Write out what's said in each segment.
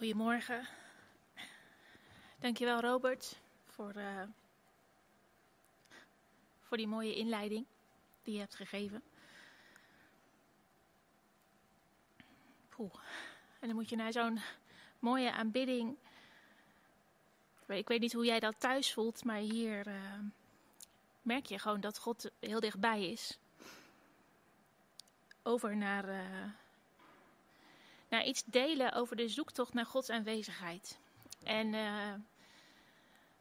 Goedemorgen. Dankjewel Robert voor, uh, voor die mooie inleiding die je hebt gegeven. Poeh. En dan moet je naar zo'n mooie aanbidding. Ik weet niet hoe jij dat thuis voelt, maar hier uh, merk je gewoon dat God heel dichtbij is. Over naar, uh, naar iets delen over de zoektocht naar Gods aanwezigheid. En uh,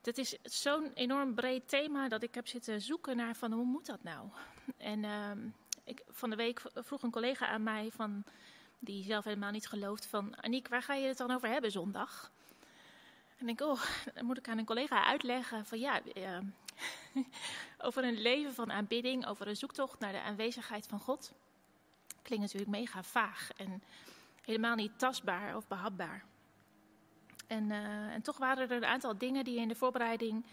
dat is zo'n enorm breed thema dat ik heb zitten zoeken naar van hoe moet dat nou? En ik, van de week vroeg een collega aan mij van die zelf helemaal niet gelooft van... Aniek, waar ga je het dan over hebben zondag? En ik denk, oh, dan moet ik aan een collega uitleggen van ja... Uh, over een leven van aanbidding, over een zoektocht naar de aanwezigheid van God. Klinkt natuurlijk mega vaag en helemaal niet tastbaar of behapbaar. En, uh, en toch waren er een aantal dingen die in de voorbereiding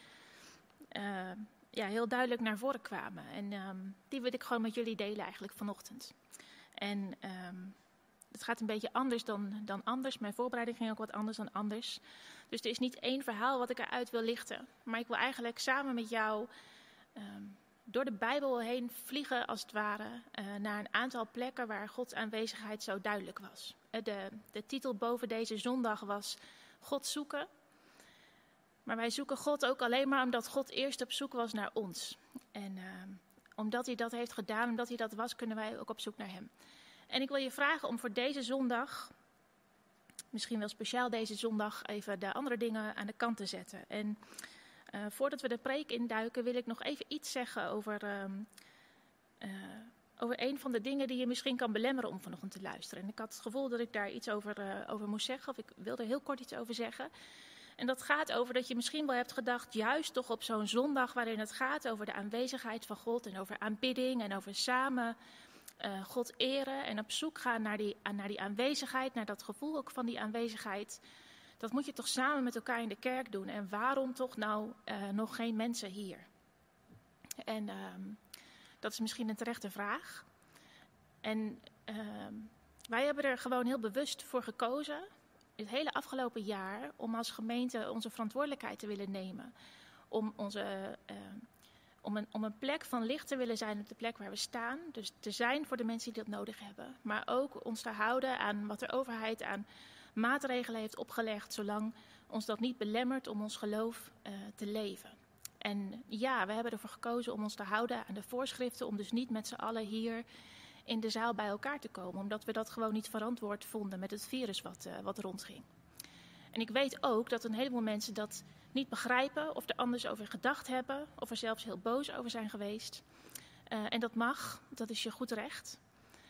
uh, ja, heel duidelijk naar voren kwamen. En um, die wil ik gewoon met jullie delen eigenlijk vanochtend. En um, het gaat een beetje anders dan, dan anders. Mijn voorbereiding ging ook wat anders dan anders. Dus er is niet één verhaal wat ik eruit wil lichten. Maar ik wil eigenlijk samen met jou um, door de Bijbel heen vliegen, als het ware, uh, naar een aantal plekken waar Gods aanwezigheid zo duidelijk was. Uh, de, de titel boven deze zondag was God zoeken. Maar wij zoeken God ook alleen maar omdat God eerst op zoek was naar ons. En uh, omdat hij dat heeft gedaan, omdat hij dat was, kunnen wij ook op zoek naar hem. En ik wil je vragen om voor deze zondag, misschien wel speciaal deze zondag, even de andere dingen aan de kant te zetten. En uh, voordat we de preek induiken, wil ik nog even iets zeggen over, uh, over een van de dingen die je misschien kan belemmeren om vanochtend te luisteren. En ik had het gevoel dat ik daar iets over, eh, over moest zeggen, of ik wilde er heel kort iets over zeggen. En dat gaat over dat je misschien wel hebt gedacht, juist toch op zo'n zondag waarin het gaat over de aanwezigheid van God en over aanbidding en over samen uh, God eren en op zoek gaan naar die, naar die aanwezigheid, naar dat gevoel ook van die aanwezigheid. Dat moet je toch samen met elkaar in de kerk doen. En waarom toch nou uh, nog geen mensen hier? En uh, dat is misschien een terechte vraag. En ehm, wij hebben er gewoon heel bewust voor gekozen, het hele afgelopen jaar, om als gemeente onze verantwoordelijkheid te willen nemen. Om onze ehm, om een, om een plek van licht te willen zijn op de plek waar we staan. Dus te zijn voor de mensen die dat nodig hebben. Maar ook ons te houden aan wat de overheid aan maatregelen heeft opgelegd, zolang ons dat niet belemmert om ons geloof uh, te leven. En ja, we hebben ervoor gekozen om ons te houden aan de voorschriften, om dus niet met z'n allen hier in de zaal bij elkaar te komen, omdat we dat gewoon niet verantwoord vonden met het virus wat, uh, wat rondging. En ik weet ook dat een heleboel mensen dat niet begrijpen of er anders over gedacht hebben of er zelfs heel boos over zijn geweest. Uh, en dat mag, dat is je goed recht.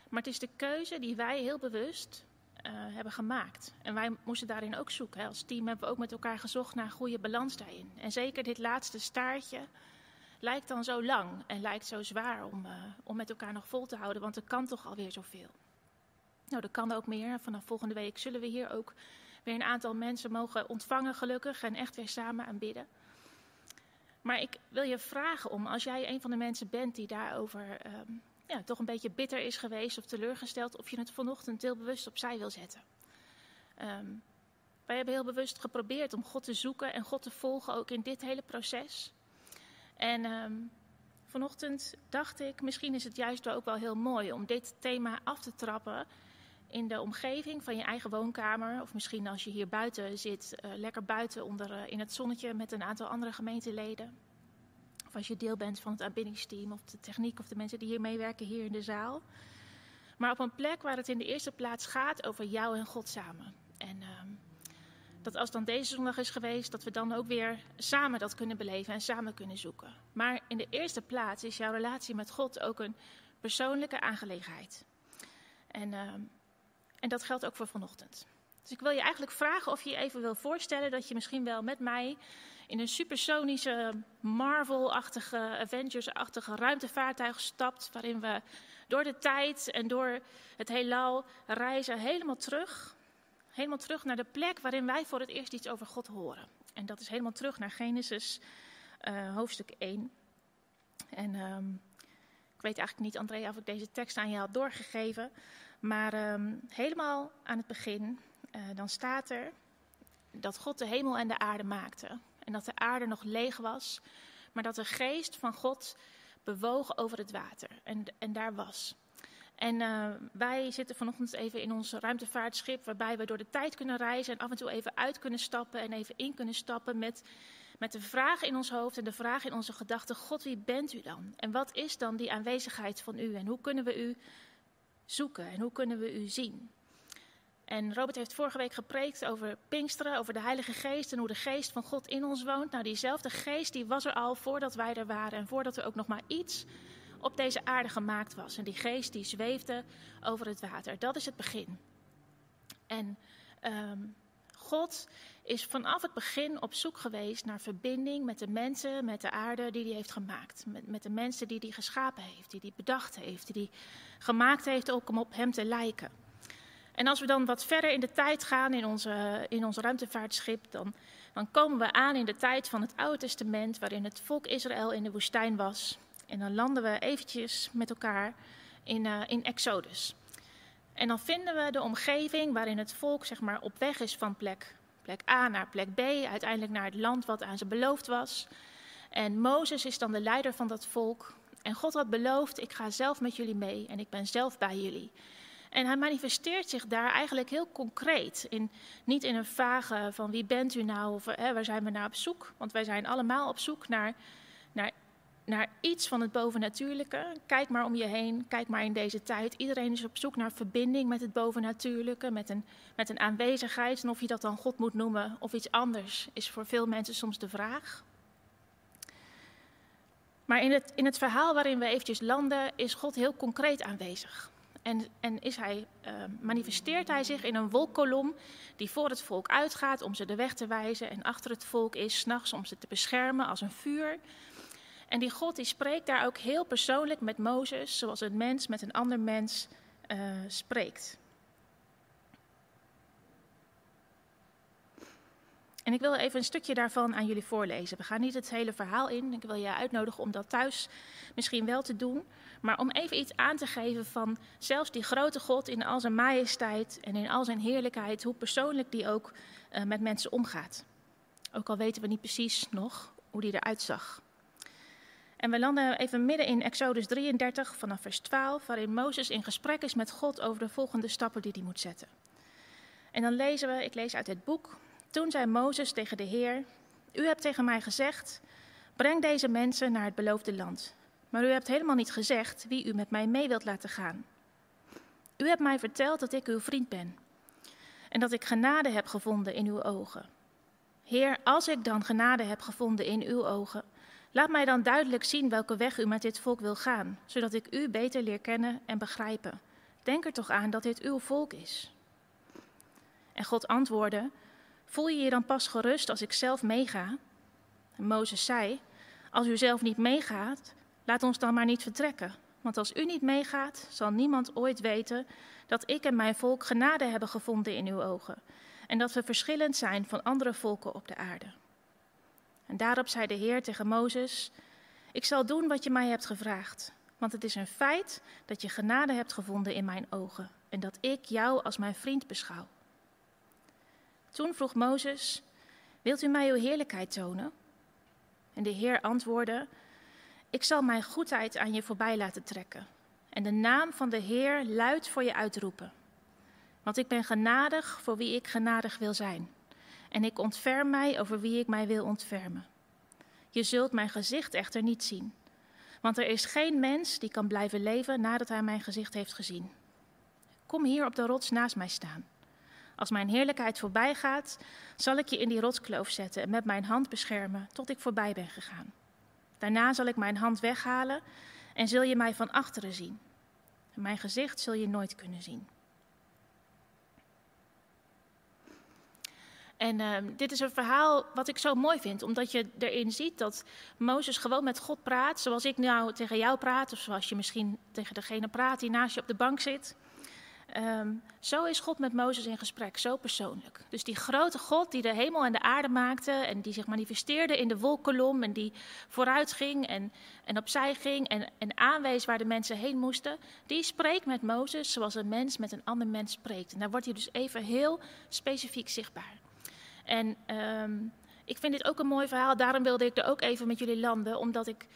Maar het is de keuze die wij heel bewust hebben gemaakt. En wij moesten daarin ook zoeken. Hè. Als team hebben we ook met elkaar gezocht naar een goede balans daarin. En zeker dit laatste staartje lijkt dan zo lang en lijkt zo zwaar om, uh, om met elkaar nog vol te houden, want er kan toch alweer zoveel. Nou, er kan ook meer. Vanaf volgende week zullen we hier ook weer een aantal mensen mogen ontvangen, gelukkig, en echt weer samen aanbidden. Maar ik wil je vragen om, als jij een van de mensen bent die daarover um, ja, toch een beetje bitter is geweest of teleurgesteld, of je het vanochtend heel bewust opzij wil zetten. Um, wij hebben heel bewust geprobeerd om God te zoeken en God te volgen, ook in dit hele proces. En um, vanochtend dacht ik, misschien is het juist ook wel heel mooi om dit thema af te trappen in de omgeving van je eigen woonkamer. Of misschien als je hier buiten zit, uh, lekker buiten onder, uh, in het zonnetje met een aantal andere gemeenteleden. Als je deel bent van het aanbiddingsteam of de techniek of de mensen die hier meewerken hier in de zaal. Maar op een plek waar het in de eerste plaats gaat over jou en God samen. En uh, dat als dan deze zondag is geweest, dat we dan ook weer samen dat kunnen beleven en samen kunnen zoeken. Maar in de eerste plaats is jouw relatie met God ook een persoonlijke aangelegenheid. En ehm, en dat geldt ook voor vanochtend. Dus ik wil je eigenlijk vragen of je je even wil voorstellen dat je misschien wel met mij in een supersonische, Marvel-achtige, Avengers-achtige ruimtevaartuig stapt. Waarin we door de tijd en door het heelal reizen helemaal terug. Helemaal terug naar de plek waarin wij voor het eerst iets over God horen. En dat is helemaal terug naar Genesis uh, hoofdstuk 1. En um, ik weet eigenlijk niet, Andrea, of ik deze tekst aan je had doorgegeven. Maar um, helemaal aan het begin, uh, dan staat er, dat God de hemel en de aarde maakte. En dat de aarde nog leeg was, maar dat de geest van God bewoog over het water. En, en daar was. En uh, wij zitten vanochtend even in ons ruimtevaartschip, waarbij we door de tijd kunnen reizen en af en toe even uit kunnen stappen en even in kunnen stappen met, met de vraag in ons hoofd en de vraag in onze gedachten: God, wie bent u dan? En wat is dan die aanwezigheid van u? En hoe kunnen we u zoeken en hoe kunnen we u zien? En Robert heeft vorige week gepreekt over Pinksteren, over de Heilige Geest en hoe de Geest van God in ons woont. Nou, diezelfde Geest die was er al voordat wij er waren en voordat er ook nog maar iets op deze aarde gemaakt was. En die Geest die zweefde over het water. Dat is het begin. En um, God is vanaf het begin op zoek geweest naar verbinding met de mensen, met de aarde die hij heeft gemaakt. Met, met de mensen die hij geschapen heeft, die hij bedacht heeft, die hij gemaakt heeft ook om op hem te lijken. En als we dan wat verder in de tijd gaan in, onze, in ons ruimtevaartschip, dan, dan komen we aan in de tijd van het Oude Testament, waarin het volk Israël in de woestijn was. En dan landen we eventjes met elkaar in, uh, in Exodus. En dan vinden we de omgeving waarin het volk zeg maar, op weg is van plek, plek A naar plek B, uiteindelijk naar het land wat aan ze beloofd was. En Mozes is dan de leider van dat volk. En God had beloofd, ik ga zelf met jullie mee en ik ben zelf bij jullie. En hij manifesteert zich daar eigenlijk heel concreet. In, niet in een vage van wie bent u nou of hè, waar zijn we naar op zoek. Want wij zijn allemaal op zoek naar, naar, naar iets van het bovennatuurlijke. Kijk maar om je heen, kijk maar in deze tijd. Iedereen is op zoek naar verbinding met het bovennatuurlijke, met een, met een aanwezigheid. En of je dat dan God moet noemen of iets anders, is voor veel mensen soms de vraag. Maar in het, in het verhaal waarin we eventjes landen, is God heel concreet aanwezig. En, en is hij, uh, manifesteert hij zich in een wolkkolom die voor het volk uitgaat om ze de weg te wijzen en achter het volk is s'nachts om ze te beschermen als een vuur. En die God die spreekt daar ook heel persoonlijk met Mozes, zoals een mens met een ander mens uh, spreekt. En ik wil even een stukje daarvan aan jullie voorlezen. We gaan niet het hele verhaal in. Ik wil je uitnodigen om dat thuis misschien wel te doen. Maar om even iets aan te geven van zelfs die grote God in al zijn majesteit en in al zijn heerlijkheid, hoe persoonlijk die ook uh, met mensen omgaat. Ook al weten we niet precies nog hoe die eruit zag. En we landen even midden in Exodus 33 vanaf vers 12, waarin Mozes in gesprek is met God over de volgende stappen die hij moet zetten. En dan lezen we, ik lees uit het boek, toen zei Mozes tegen de Heer, u hebt tegen mij gezegd, breng deze mensen naar het beloofde land. Maar u hebt helemaal niet gezegd wie u met mij mee wilt laten gaan. U hebt mij verteld dat ik uw vriend ben en dat ik genade heb gevonden in uw ogen. Heer, als ik dan genade heb gevonden in uw ogen, laat mij dan duidelijk zien welke weg u met dit volk wil gaan, zodat ik u beter leer kennen en begrijpen. Denk er toch aan dat dit uw volk is. En God antwoordde: Voel je je dan pas gerust als ik zelf meega? En Mozes zei: Als u zelf niet meegaat, Laat ons dan maar niet vertrekken, want als u niet meegaat, zal niemand ooit weten dat ik en mijn volk genade hebben gevonden in uw ogen en dat we verschillend zijn van andere volken op de aarde. En daarop zei de Heer tegen Mozes: Ik zal doen wat je mij hebt gevraagd, want het is een feit dat je genade hebt gevonden in mijn ogen en dat ik jou als mijn vriend beschouw. Toen vroeg Mozes: Wilt u mij uw heerlijkheid tonen? En de Heer antwoordde: ik zal mijn goedheid aan je voorbij laten trekken en de naam van de Heer luid voor je uitroepen. Want ik ben genadig voor wie ik genadig wil zijn. En ik ontferm mij over wie ik mij wil ontfermen. Je zult mijn gezicht echter niet zien. Want er is geen mens die kan blijven leven nadat hij mijn gezicht heeft gezien. Kom hier op de rots naast mij staan. Als mijn heerlijkheid voorbij gaat, zal ik je in die rotskloof zetten en met mijn hand beschermen tot ik voorbij ben gegaan. Daarna zal ik mijn hand weghalen en zul je mij van achteren zien. Mijn gezicht zul je nooit kunnen zien. En uh, dit is een verhaal wat ik zo mooi vind, omdat je erin ziet dat Mozes gewoon met God praat, zoals ik nou tegen jou praat, of zoals je misschien tegen degene praat die naast je op de bank zit. Um, zo is God met Mozes in gesprek, zo persoonlijk. Dus die grote God die de hemel en de aarde maakte en die zich manifesteerde in de wolkolom en die vooruit ging en, en opzij ging en, en aanwees waar de mensen heen moesten, die spreekt met Mozes zoals een mens met een ander mens spreekt. En daar wordt hij dus even heel specifiek zichtbaar. En ehm, ik vind dit ook een mooi verhaal. Daarom wilde ik er ook even met jullie landen. Omdat ik.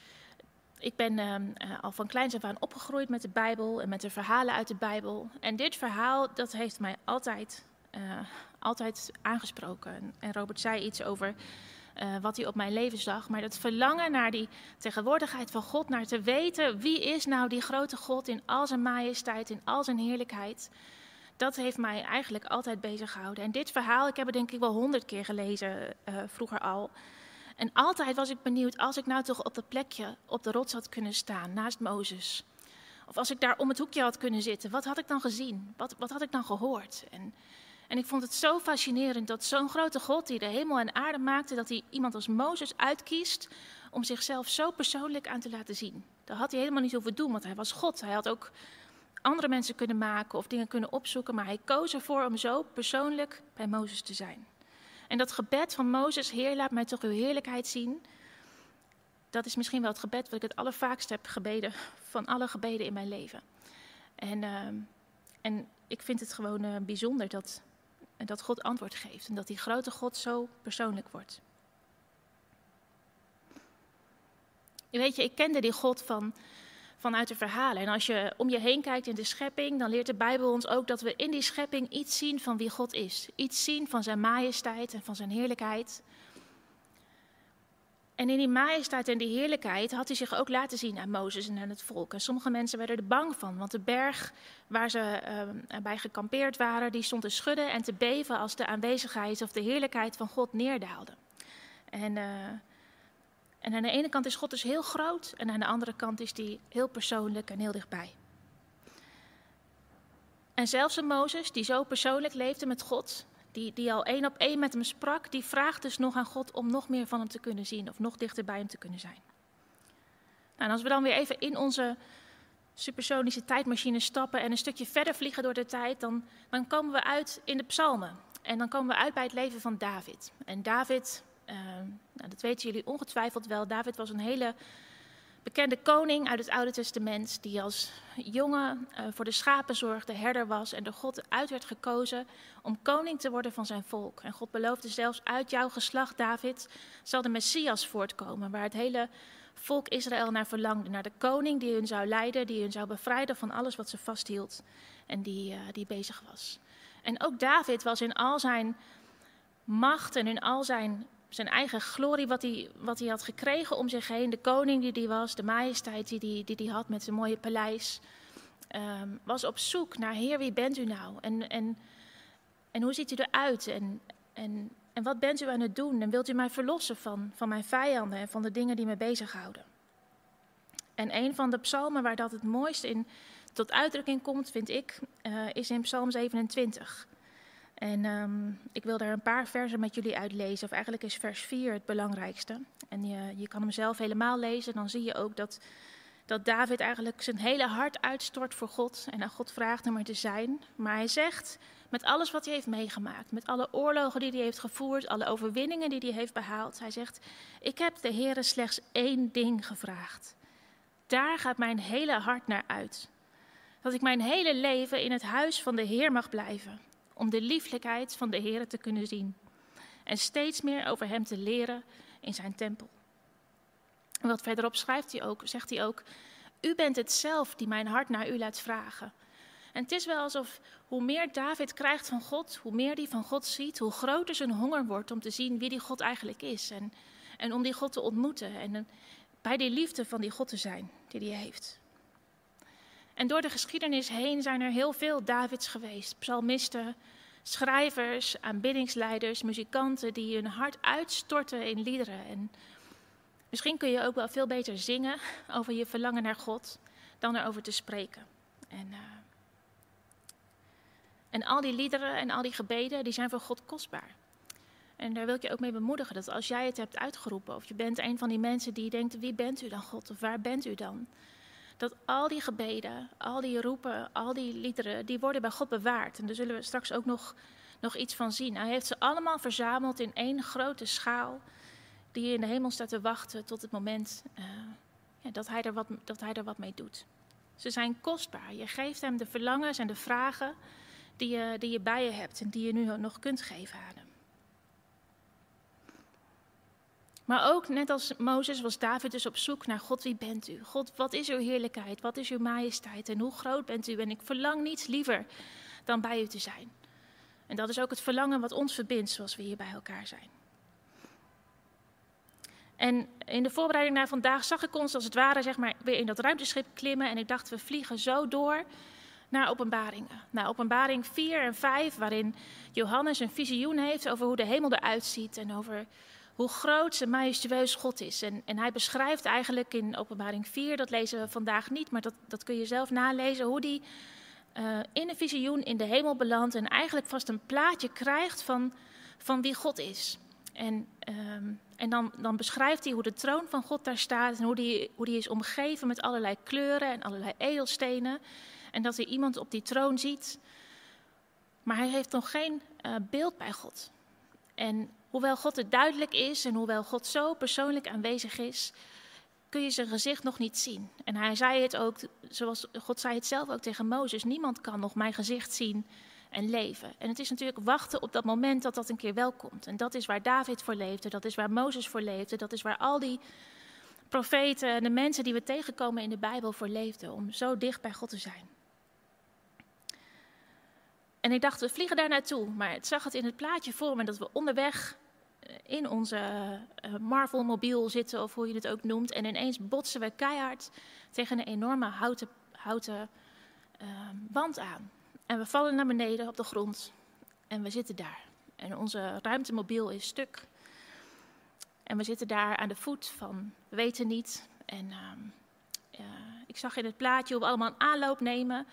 Ik ben ehm, eh, al van kleins af aan opgegroeid met de Bijbel en met de verhalen uit de Bijbel. En dit verhaal, dat heeft mij altijd, uh, altijd aangesproken. En Robert zei iets over uh, wat hij op mijn leven zag. Maar dat verlangen naar die tegenwoordigheid van God, naar te weten wie is nou die grote God in al zijn majesteit, in al zijn heerlijkheid dat heeft mij eigenlijk altijd bezig gehouden. En dit verhaal, ik heb het denk ik wel honderd keer gelezen vroeger al. En altijd was ik benieuwd, als ik nou toch op dat plekje op de rots had kunnen staan, naast Mozes. Of als ik daar om het hoekje had kunnen zitten, wat had ik dan gezien? Wat, wat had ik dan gehoord? En, en ik vond het zo fascinerend dat zo'n grote God die de hemel en aarde maakte, dat hij iemand als Mozes uitkiest om zichzelf zo persoonlijk aan te laten zien. Dat had hij helemaal niet hoeven doen, want hij was God. Hij had ook andere mensen kunnen maken of dingen kunnen opzoeken, maar hij koos ervoor om zo persoonlijk bij Mozes te zijn. En dat gebed van Mozes, Heer, laat mij toch uw heerlijkheid zien, dat is misschien wel het gebed wat ik het allervaakst heb gebeden van alle gebeden in mijn leven. En, uh, en ik vind het gewoon uh, bijzonder dat, dat God antwoord geeft en dat die grote God zo persoonlijk wordt. Weet je, ik kende die God van vanuit de verhalen. En als je om je heen kijkt in de schepping, dan leert de Bijbel ons ook dat we in die schepping iets zien van wie God is. Iets zien van zijn majesteit en van zijn heerlijkheid. En in die majesteit en die heerlijkheid had hij zich ook laten zien aan Mozes en aan het volk. En sommige mensen werden er bang van, want de berg waar ze uh, bij gekampeerd waren, die stond te schudden en te beven als de aanwezigheid of de heerlijkheid van God neerdaalde. En uh, en aan de ene kant is God dus heel groot en aan de andere kant is hij heel persoonlijk en heel dichtbij. En zelfs een Mozes die zo persoonlijk leefde met God, die, die al één op één met hem sprak, die vraagt dus nog aan God om nog meer van hem te kunnen zien of nog dichter bij hem te kunnen zijn. Nou, en als we dan weer even in onze supersonische tijdmachine stappen en een stukje verder vliegen door de tijd, dan, dan komen we uit in de psalmen. En dan komen we uit bij het leven van David. En David uh, nou, dat weten jullie ongetwijfeld wel. David was een hele bekende koning uit het Oude Testament, die als jongen uh, voor de schapen zorgde, herder was en door God uit werd gekozen om koning te worden van zijn volk. En God beloofde zelfs uit jouw geslacht, David, zal de Messias voortkomen, waar het hele volk Israël naar verlangde. Naar de koning die hun zou leiden, die hun zou bevrijden van alles wat ze vasthield en die, uh, die bezig was. En ook David was in al zijn macht en in al zijn zijn eigen glorie, wat hij, wat hij had gekregen om zich heen. De koning die hij was, de majesteit die hij die, die had met zijn mooie paleis. Um, was op zoek naar, Heer, wie bent u nou? En, en, en hoe ziet u eruit? En, en, en wat bent u aan het doen? En wilt u mij verlossen van, van mijn vijanden en van de dingen die me bezighouden? En een van de psalmen waar dat het mooist in tot uitdrukking komt, vind ik, uh, is in Psalm 27. En um, ik wil daar een paar versen met jullie uitlezen. Of eigenlijk is vers 4 het belangrijkste. En je, je kan hem zelf helemaal lezen. Dan zie je ook dat, dat David eigenlijk zijn hele hart uitstort voor God. En aan God vraagt hem er te zijn. Maar hij zegt, met alles wat hij heeft meegemaakt. Met alle oorlogen die hij heeft gevoerd. Alle overwinningen die hij heeft behaald. Hij zegt, ik heb de Heere slechts één ding gevraagd. Daar gaat mijn hele hart naar uit. Dat ik mijn hele leven in het huis van de Heer mag blijven om de lieflijkheid van de Heer te kunnen zien en steeds meer over Hem te leren in zijn tempel. En wat verderop schrijft hij ook, zegt hij ook, U bent het zelf die mijn hart naar U laat vragen. En het is wel alsof hoe meer David krijgt van God, hoe meer hij van God ziet, hoe groter zijn honger wordt om te zien wie die God eigenlijk is. En, en om die God te ontmoeten en bij die liefde van die God te zijn die hij heeft. En door de geschiedenis heen zijn er heel veel Davids geweest. Psalmisten, schrijvers, aanbiddingsleiders, muzikanten die hun hart uitstorten in liederen. En misschien kun je ook wel veel beter zingen over je verlangen naar God dan erover te spreken. En, uh, en al die liederen en al die gebeden, die zijn voor God kostbaar. En daar wil ik je ook mee bemoedigen dat als jij het hebt uitgeroepen, of je bent een van die mensen die denkt, wie bent u dan God, of waar bent u dan? Dat al die gebeden, al die roepen, al die liederen, die worden bij God bewaard. En daar zullen we straks ook nog, nog iets van zien. Hij heeft ze allemaal verzameld in één grote schaal, die in de hemel staat te wachten tot het moment uh, ja, dat, hij er wat, dat hij er wat mee doet. Ze zijn kostbaar. Je geeft hem de verlangens en de vragen die je, die je bij je hebt en die je nu nog kunt geven aan hem. Maar ook net als Mozes was David dus op zoek naar God, wie bent u? God, wat is uw heerlijkheid? Wat is uw majesteit? En hoe groot bent u? En ik verlang niets liever dan bij u te zijn. En dat is ook het verlangen wat ons verbindt, zoals we hier bij elkaar zijn. En in de voorbereiding naar vandaag zag ik ons als het ware zeg maar, weer in dat ruimteschip klimmen. En ik dacht, we vliegen zo door naar openbaringen. Naar openbaring 4 en 5, waarin Johannes een visioen heeft over hoe de hemel eruit ziet. En over hoe groot en majestueus God is. En, en hij beschrijft eigenlijk in openbaring 4, dat lezen we vandaag niet, maar dat, dat kun je zelf nalezen, hoe die uh, in een visioen in de hemel belandt en eigenlijk vast een plaatje krijgt van, van wie God is. En, um, en dan, dan beschrijft hij hoe de troon van God daar staat en hoe die, hoe die is omgeven met allerlei kleuren en allerlei edelstenen. En dat hij iemand op die troon ziet, maar hij heeft nog geen uh, beeld bij God. En hoewel God het duidelijk is en hoewel God zo persoonlijk aanwezig is, kun je zijn gezicht nog niet zien. En hij zei het ook, zoals God zei het zelf ook tegen Mozes: niemand kan nog mijn gezicht zien en leven. En het is natuurlijk wachten op dat moment dat dat een keer wel komt. En dat is waar David voor leefde, dat is waar Mozes voor leefde, dat is waar al die profeten en de mensen die we tegenkomen in de Bijbel voor leefden, om zo dicht bij God te zijn. En ik dacht, we vliegen daar naartoe, maar het zag het in het plaatje voor me dat we onderweg eh, in onze uh, Marvel-mobiel zitten, of hoe je het ook noemt. En ineens botsen we keihard tegen een enorme houten, houten uh, wand aan. En we vallen naar beneden op de grond en we zitten daar. En onze ruimtemobiel is stuk. En we zitten daar aan de voet van we weten niet. En uh, ik zag in het plaatje hoe we allemaal een aanloop nemen.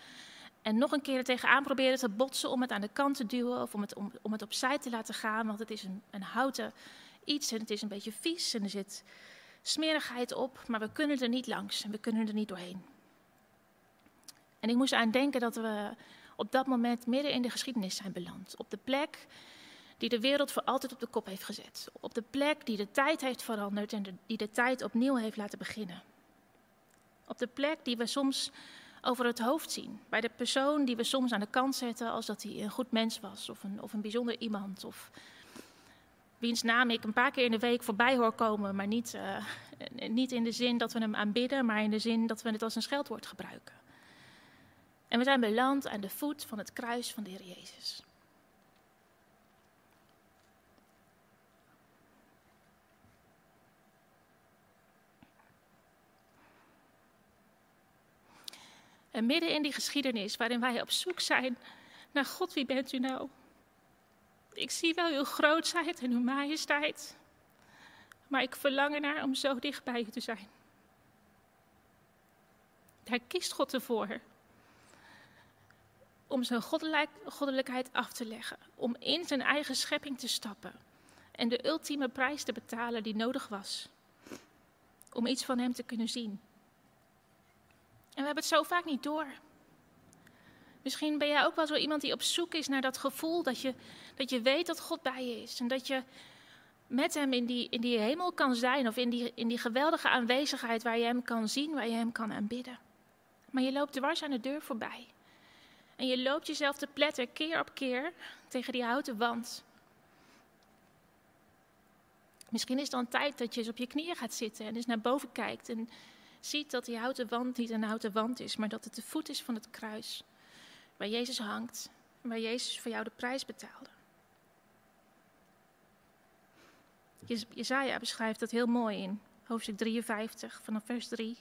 En nog een keer er tegenaan proberen te botsen om het aan de kant te duwen of om het, om, om het opzij te laten gaan. Want het is een, een houten iets en het is een beetje vies en er zit smerigheid op. Maar we kunnen er niet langs en we kunnen er niet doorheen. En ik moest aan denken dat we op dat moment midden in de geschiedenis zijn beland. Op de plek die de wereld voor altijd op de kop heeft gezet. Op de plek die de tijd heeft veranderd en die de tijd opnieuw heeft laten beginnen. Op de plek die we soms over het hoofd zien. Bij de persoon die we soms aan de kant zetten als dat hij een goed mens was of een, of een bijzonder iemand. Of wiens naam ik een paar keer in de week voorbij hoor komen, maar niet, uh, niet in de zin dat we hem aanbidden, maar in de zin dat we het als een scheldwoord gebruiken. En we zijn beland aan de voet van het kruis van de Heer Jezus. En midden in die geschiedenis waarin wij op zoek zijn naar God, wie bent u nou? Ik zie wel uw grootheid en uw majesteit, maar ik verlang ernaar om zo dicht bij u te zijn. Daar kiest God ervoor om zijn goddelijk, goddelijkheid af te leggen, om in zijn eigen schepping te stappen en de ultieme prijs te betalen die nodig was om iets van hem te kunnen zien. En we hebben het zo vaak niet door. Misschien ben jij ook wel zo iemand die op zoek is naar dat gevoel dat je, dat je weet dat God bij je is. En dat je met hem in die, in die hemel kan zijn of in die, in die geweldige aanwezigheid waar je hem kan zien, waar je hem kan aanbidden. Maar je loopt dwars aan de deur voorbij. En je loopt jezelf te pletten keer op keer tegen die houten wand. Misschien is het dan tijd dat je eens op je knieën gaat zitten en eens naar boven kijkt en ziet dat die houten wand niet een houten wand is, maar dat het de voet is van het kruis. Waar Jezus hangt en waar Jezus voor jou de prijs betaalde. Jezaja beschrijft dat heel mooi in hoofdstuk 53 vanaf vers 3.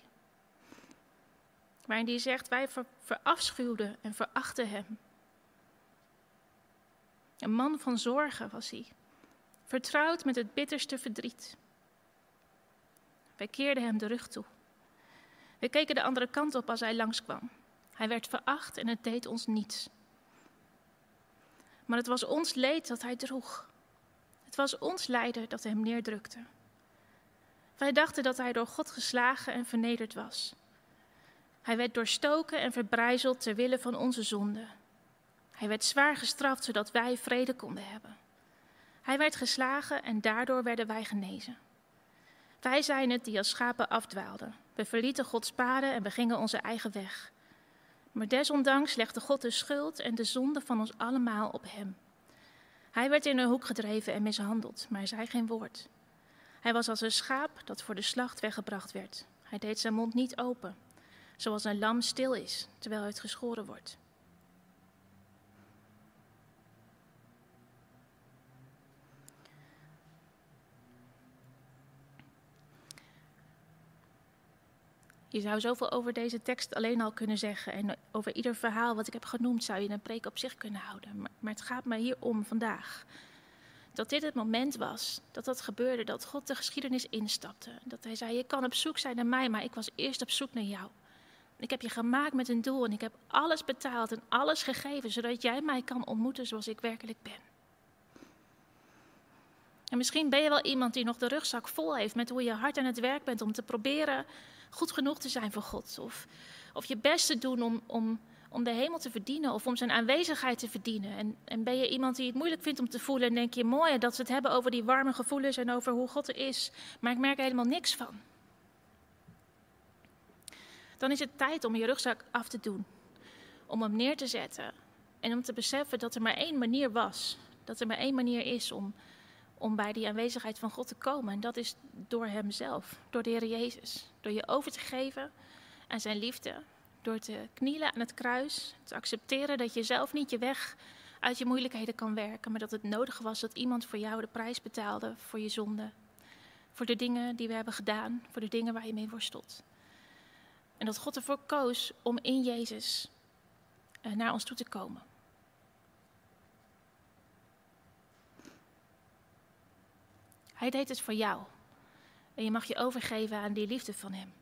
Waarin hij zegt, wij verafschuwden en verachten hem. Een man van zorgen was hij, vertrouwd met het bitterste verdriet. Wij keerden hem de rug toe. We keken de andere kant op als hij langskwam. Hij werd veracht en het deed ons niets. Maar het was ons leed dat hij droeg. Het was ons lijden dat hem neerdrukte. Wij dachten dat hij door God geslagen en vernederd was. Hij werd doorstoken en verbrijzeld ter wille van onze zonde. Hij werd zwaar gestraft zodat wij vrede konden hebben. Hij werd geslagen en daardoor werden wij genezen. Wij zijn het die als schapen afdwaalden. We verlieten Gods paden en we gingen onze eigen weg. Maar desondanks legde God de schuld en de zonde van ons allemaal op hem. Hij werd in een hoek gedreven en mishandeld, maar hij zei geen woord. Hij was als een schaap dat voor de slacht weggebracht werd. Hij deed zijn mond niet open, zoals een lam stil is terwijl het geschoren wordt. Je zou zoveel over deze tekst alleen al kunnen zeggen. En over ieder verhaal wat ik heb genoemd zou je een preek op zich kunnen houden. Maar, maar het gaat mij hier om vandaag. Dat dit het moment was dat dat gebeurde, dat God de geschiedenis instapte. Dat hij zei, je kan op zoek zijn naar mij, maar ik was eerst op zoek naar jou. Ik heb je gemaakt met een doel en ik heb alles betaald en alles gegeven, zodat jij mij kan ontmoeten zoals ik werkelijk ben. En misschien ben je wel iemand die nog de rugzak vol heeft met hoe je hard aan het werk bent om te proberen goed genoeg te zijn voor God. Of, of je best te doen om, om, om de hemel te verdienen of om zijn aanwezigheid te verdienen. En, en ben je iemand die het moeilijk vindt om te voelen en denk je mooi dat ze het hebben over die warme gevoelens en over hoe God er is, maar ik merk er helemaal niks van. Dan is het tijd om je rugzak af te doen, om hem neer te zetten en om te beseffen dat er maar één manier was, dat er maar één manier is om, om bij die aanwezigheid van God te komen. En dat is door Hemzelf, door de Heer Jezus. Door je over te geven aan Zijn liefde. Door te knielen aan het kruis. Te accepteren dat je zelf niet je weg uit je moeilijkheden kan werken. Maar dat het nodig was dat iemand voor jou de prijs betaalde voor je zonde. Voor de dingen die we hebben gedaan. Voor de dingen waar je mee worstelt. En dat God ervoor koos om in Jezus eh, naar ons toe te komen. Hij deed het voor jou. En je mag je overgeven aan die liefde van Hem.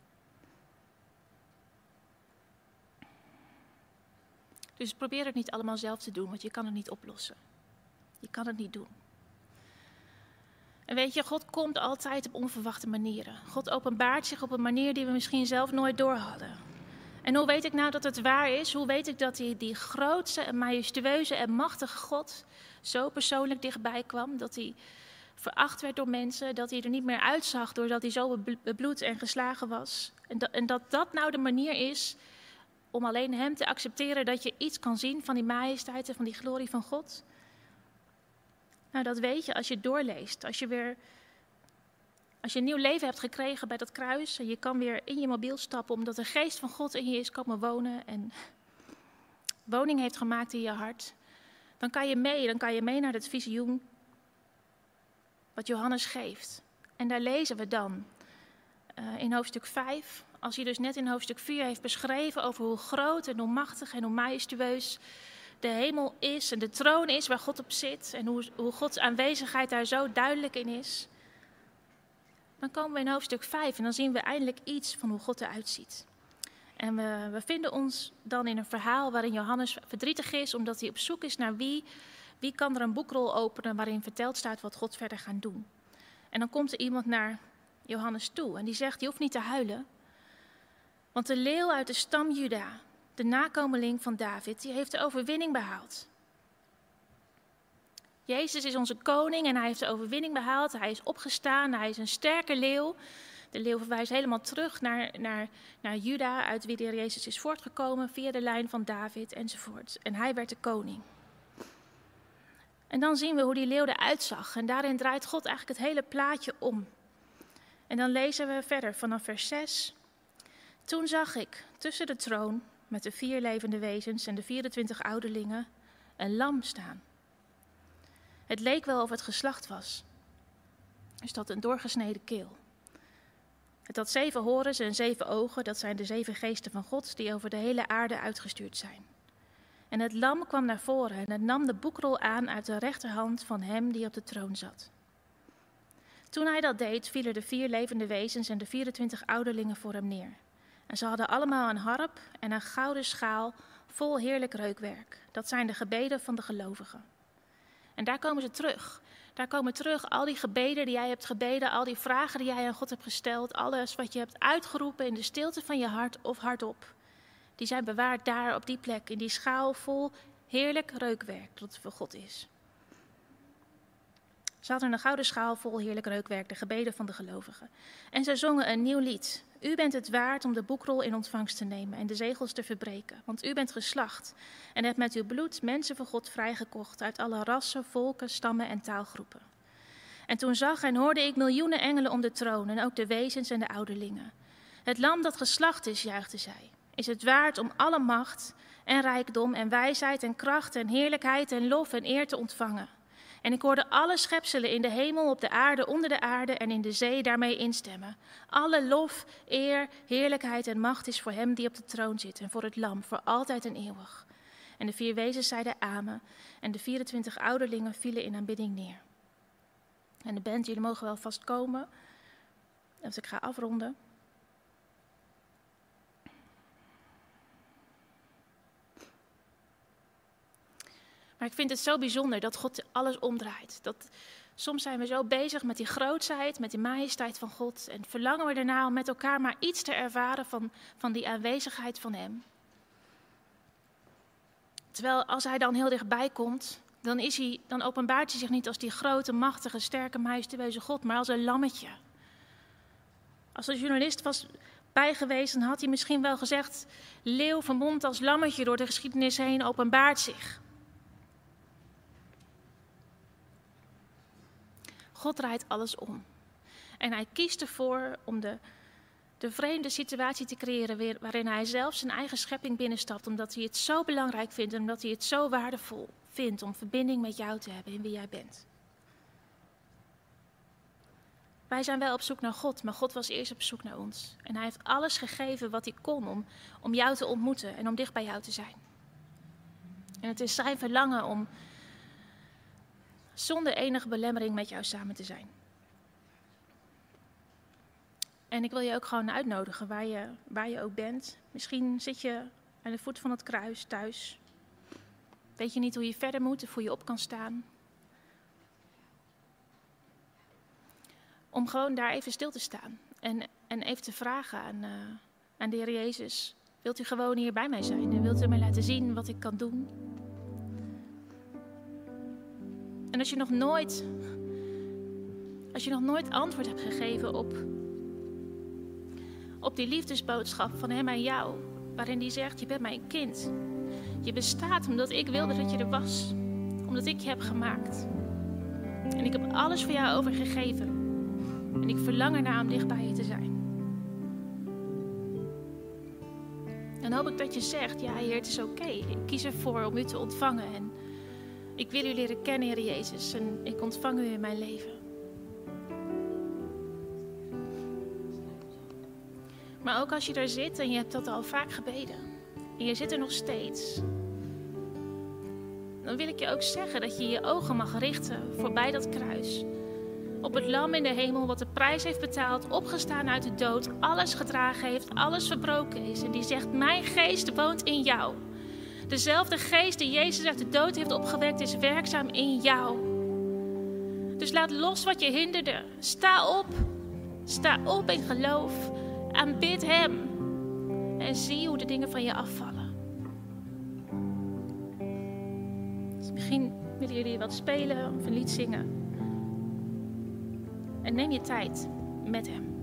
Dus probeer het niet allemaal zelf te doen, want je kan het niet oplossen. Je kan het niet doen. En weet je, God komt altijd op onverwachte manieren. God openbaart zich op een manier die we misschien zelf nooit door hadden. En hoe weet ik nou dat het waar is? Hoe weet ik dat die, die grootste en majestueuze en machtige God zo persoonlijk dichtbij kwam? Dat hij veracht werd door mensen, dat hij er niet meer uitzag doordat hij zo bebloed en geslagen was. En dat, en dat dat nou de manier is om alleen hem te accepteren dat je iets kan zien van die majesteit en van die glorie van God. Nou, dat weet je als je doorleest, als je weer als je een nieuw leven hebt gekregen bij dat kruis en je kan weer in je mobiel stappen omdat de geest van God in je is komen wonen en woning heeft gemaakt in je hart, dan kan je mee, dan kan je mee naar het visioen wat Johannes geeft. En daar lezen we dan uh, in hoofdstuk 5, als hij dus net in hoofdstuk 4 heeft beschreven over hoe groot en hoe machtig en hoe majestueus de hemel is en de troon is waar God op zit en hoe, hoe Gods aanwezigheid daar zo duidelijk in is. Dan komen we in hoofdstuk 5 en dan zien we eindelijk iets van hoe God eruit ziet. En we, we vinden ons dan in een verhaal waarin Johannes verdrietig is omdat hij op zoek is naar wie wie kan er een boekrol openen waarin verteld staat wat God verder gaat doen? En dan komt er iemand naar Johannes toe en die zegt: Je hoeft niet te huilen. Want de leeuw uit de stam Juda, de nakomeling van David, die heeft de overwinning behaald. Jezus is onze koning en hij heeft de overwinning behaald. Hij is opgestaan, hij is een sterke leeuw. De leeuw verwijst helemaal terug naar, naar, naar Juda, uit wie de Jezus is voortgekomen, via de lijn van David enzovoort. En hij werd de koning. En dan zien we hoe die leeuw eruit zag. En daarin draait God eigenlijk het hele plaatje om. En dan lezen we verder vanaf vers 6. Toen zag ik tussen de troon met de vier levende wezens en de 24 ouderlingen een lam staan. Het leek wel of het geslacht was. Is dat een doorgesneden keel? Het had zeven horens en zeven ogen, dat zijn de zeven geesten van God die over de hele aarde uitgestuurd zijn. En het lam kwam naar voren en het nam de boekrol aan uit de rechterhand van hem die op de troon zat. Toen hij dat deed, vielen de vier levende wezens en de 24 ouderlingen voor hem neer. En ze hadden allemaal een harp en een gouden schaal vol heerlijk reukwerk. Dat zijn de gebeden van de gelovigen. En daar komen ze terug. Daar komen terug al die gebeden die jij hebt gebeden, al die vragen die jij aan God hebt gesteld, alles wat je hebt uitgeroepen in de stilte van je hart of hardop die zijn bewaard daar op die plek, in die schaal vol heerlijk reukwerk dat voor God is. Ze hadden een gouden schaal vol heerlijk reukwerk, de gebeden van de gelovigen. En zij zongen een nieuw lied. U bent het waard om de boekrol in ontvangst te nemen en de zegels te verbreken. Want u bent geslacht en hebt met uw bloed mensen voor God vrijgekocht uit alle rassen, volken, stammen en taalgroepen. En toen zag en hoorde ik miljoenen engelen om de troon en ook de wezens en de ouderlingen. Het lam dat geslacht is, juichte zij, is het waard om alle macht en rijkdom en wijsheid en kracht en heerlijkheid en lof en eer te ontvangen. En ik hoorde alle schepselen in de hemel, op de aarde, onder de aarde en in de zee daarmee instemmen. Alle lof, eer, heerlijkheid en macht is voor hem die op de troon zit en voor het lam, voor altijd en eeuwig. En de vier wezens zeiden amen en de 24 ouderlingen vielen in aanbidding neer. En de band, jullie mogen wel vast komen. Dus ik ga afronden. Maar ik vind het zo bijzonder dat God alles omdraait. Dat, soms zijn we zo bezig met die grootheid, met die majesteit van God. En verlangen we ernaar om met elkaar maar iets te ervaren van, van die aanwezigheid van Hem. Terwijl als Hij dan heel dichtbij komt, dan, is hij, dan openbaart hij zich niet als die grote, machtige, sterke, majestueuze God, maar als een lammetje. Als de journalist was bij geweest, dan had hij misschien wel gezegd: Leeuw vermomd als lammetje door de geschiedenis heen openbaart zich. God draait alles om. En hij kiest ervoor om de, de vreemde situatie te creëren waarin hij zelf zijn eigen schepping binnenstapt, omdat hij het zo belangrijk vindt en omdat hij het zo waardevol vindt om verbinding met jou te hebben in wie jij bent. Wij zijn wel op zoek naar God, maar God was eerst op zoek naar ons. En hij heeft alles gegeven wat hij kon om, om jou te ontmoeten en om dicht bij jou te zijn. En het is zijn verlangen om zonder enige belemmering met jou samen te zijn. En ik wil je ook gewoon uitnodigen waar je, waar je ook bent. Misschien zit je aan de voet van het kruis thuis. Weet je niet hoe je verder moet of hoe je op kan staan? Om gewoon daar even stil te staan en, en even te vragen aan, uh, aan de Heer Jezus. Wilt u gewoon hier bij mij zijn en wilt u mij laten zien wat ik kan doen? En als je nog nooit, als je nog nooit antwoord hebt gegeven op, op die liefdesboodschap van Hem en jou, waarin Hij zegt: Je bent mijn kind. Je bestaat omdat ik wilde dat je er was. Omdat ik je heb gemaakt. En ik heb alles voor jou overgegeven. En ik verlang ernaar om dicht bij je te zijn. Dan hoop ik dat je zegt, ja Heer, het is oké. Ik kies ervoor om u te ontvangen. En ik wil u leren kennen, Heer Jezus. En ik ontvang u in mijn leven. Maar ook als je daar zit en je hebt dat al vaak gebeden. En je zit er nog steeds dan wil ik je ook zeggen dat je je ogen mag richten voorbij dat kruis. Op het lam in de hemel wat de prijs heeft betaald, opgestaan uit de dood, alles gedragen heeft, alles verbroken is. En die zegt, mijn geest woont in jou. Dezelfde geest die Jezus uit de dood heeft opgewekt is werkzaam in jou. Dus laat los wat je hinderde. Sta op. Sta op in geloof. Aanbid Hem. En zie hoe de dingen van je afvallen. Misschien willen jullie wat spelen of een lied zingen. En neem je tijd met Hem.